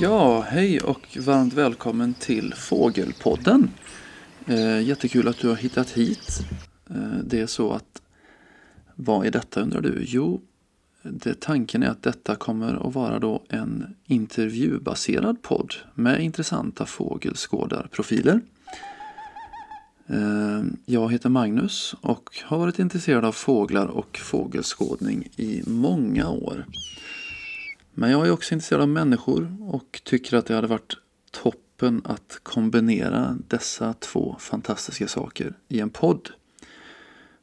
Ja, hej och varmt välkommen till Fågelpodden. Eh, jättekul att du har hittat hit. Eh, det är så att, vad är detta undrar du? Jo, det, tanken är att detta kommer att vara då en intervjubaserad podd med intressanta fågelskådarprofiler. Eh, jag heter Magnus och har varit intresserad av fåglar och fågelskådning i många år. Men jag är också intresserad av människor och tycker att det hade varit toppen att kombinera dessa två fantastiska saker i en podd.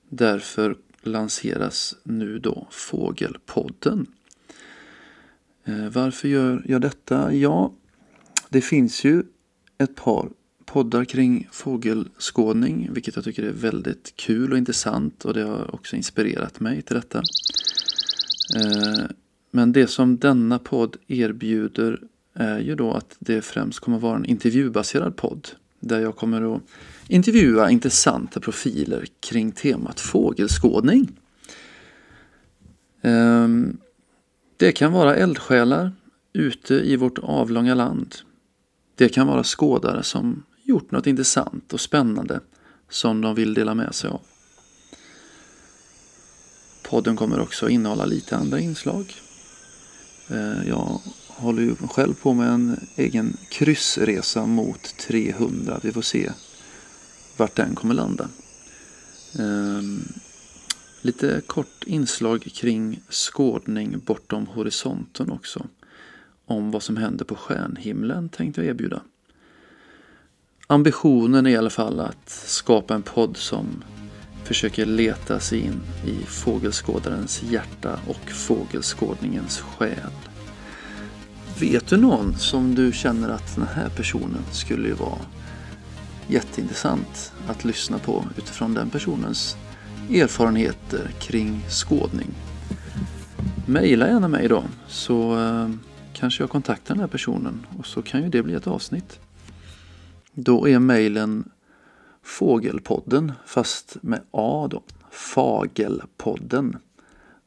Därför lanseras nu då Fågelpodden. Eh, varför gör jag detta? Ja, det finns ju ett par poddar kring fågelskådning, vilket jag tycker är väldigt kul och intressant och det har också inspirerat mig till detta. Eh, men det som denna podd erbjuder är ju då att det främst kommer vara en intervjubaserad podd. Där jag kommer att intervjua intressanta profiler kring temat fågelskådning. Ehm, det kan vara eldsjälar ute i vårt avlånga land. Det kan vara skådare som gjort något intressant och spännande som de vill dela med sig av. Podden kommer också innehålla lite andra inslag. Eh, jag håller ju själv på med en egen kryssresa mot 300. Vi får se vart den kommer landa. Ehm, lite kort inslag kring skådning bortom horisonten också. Om vad som händer på stjärnhimlen tänkte jag erbjuda. Ambitionen är i alla fall att skapa en podd som försöker leta sig in i fågelskådarens hjärta och fågelskådningens själ. Vet du någon som du känner att den här personen skulle vara jätteintressant att lyssna på utifrån den personens erfarenheter kring skådning? Maila gärna mig då så eh, kanske jag kontaktar den här personen och så kan ju det bli ett avsnitt. Då är mejlen Fågelpodden fast med A då. Fagelpodden.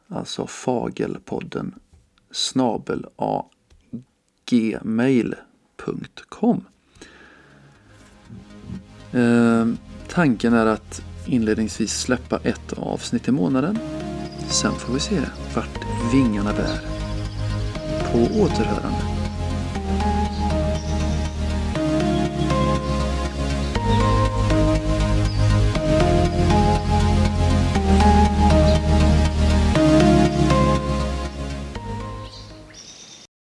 Alltså Fagelpodden snabel A gmail.com. Eh, tanken är att inledningsvis släppa ett avsnitt i månaden. Sen får vi se vart vingarna bär. På återhörande.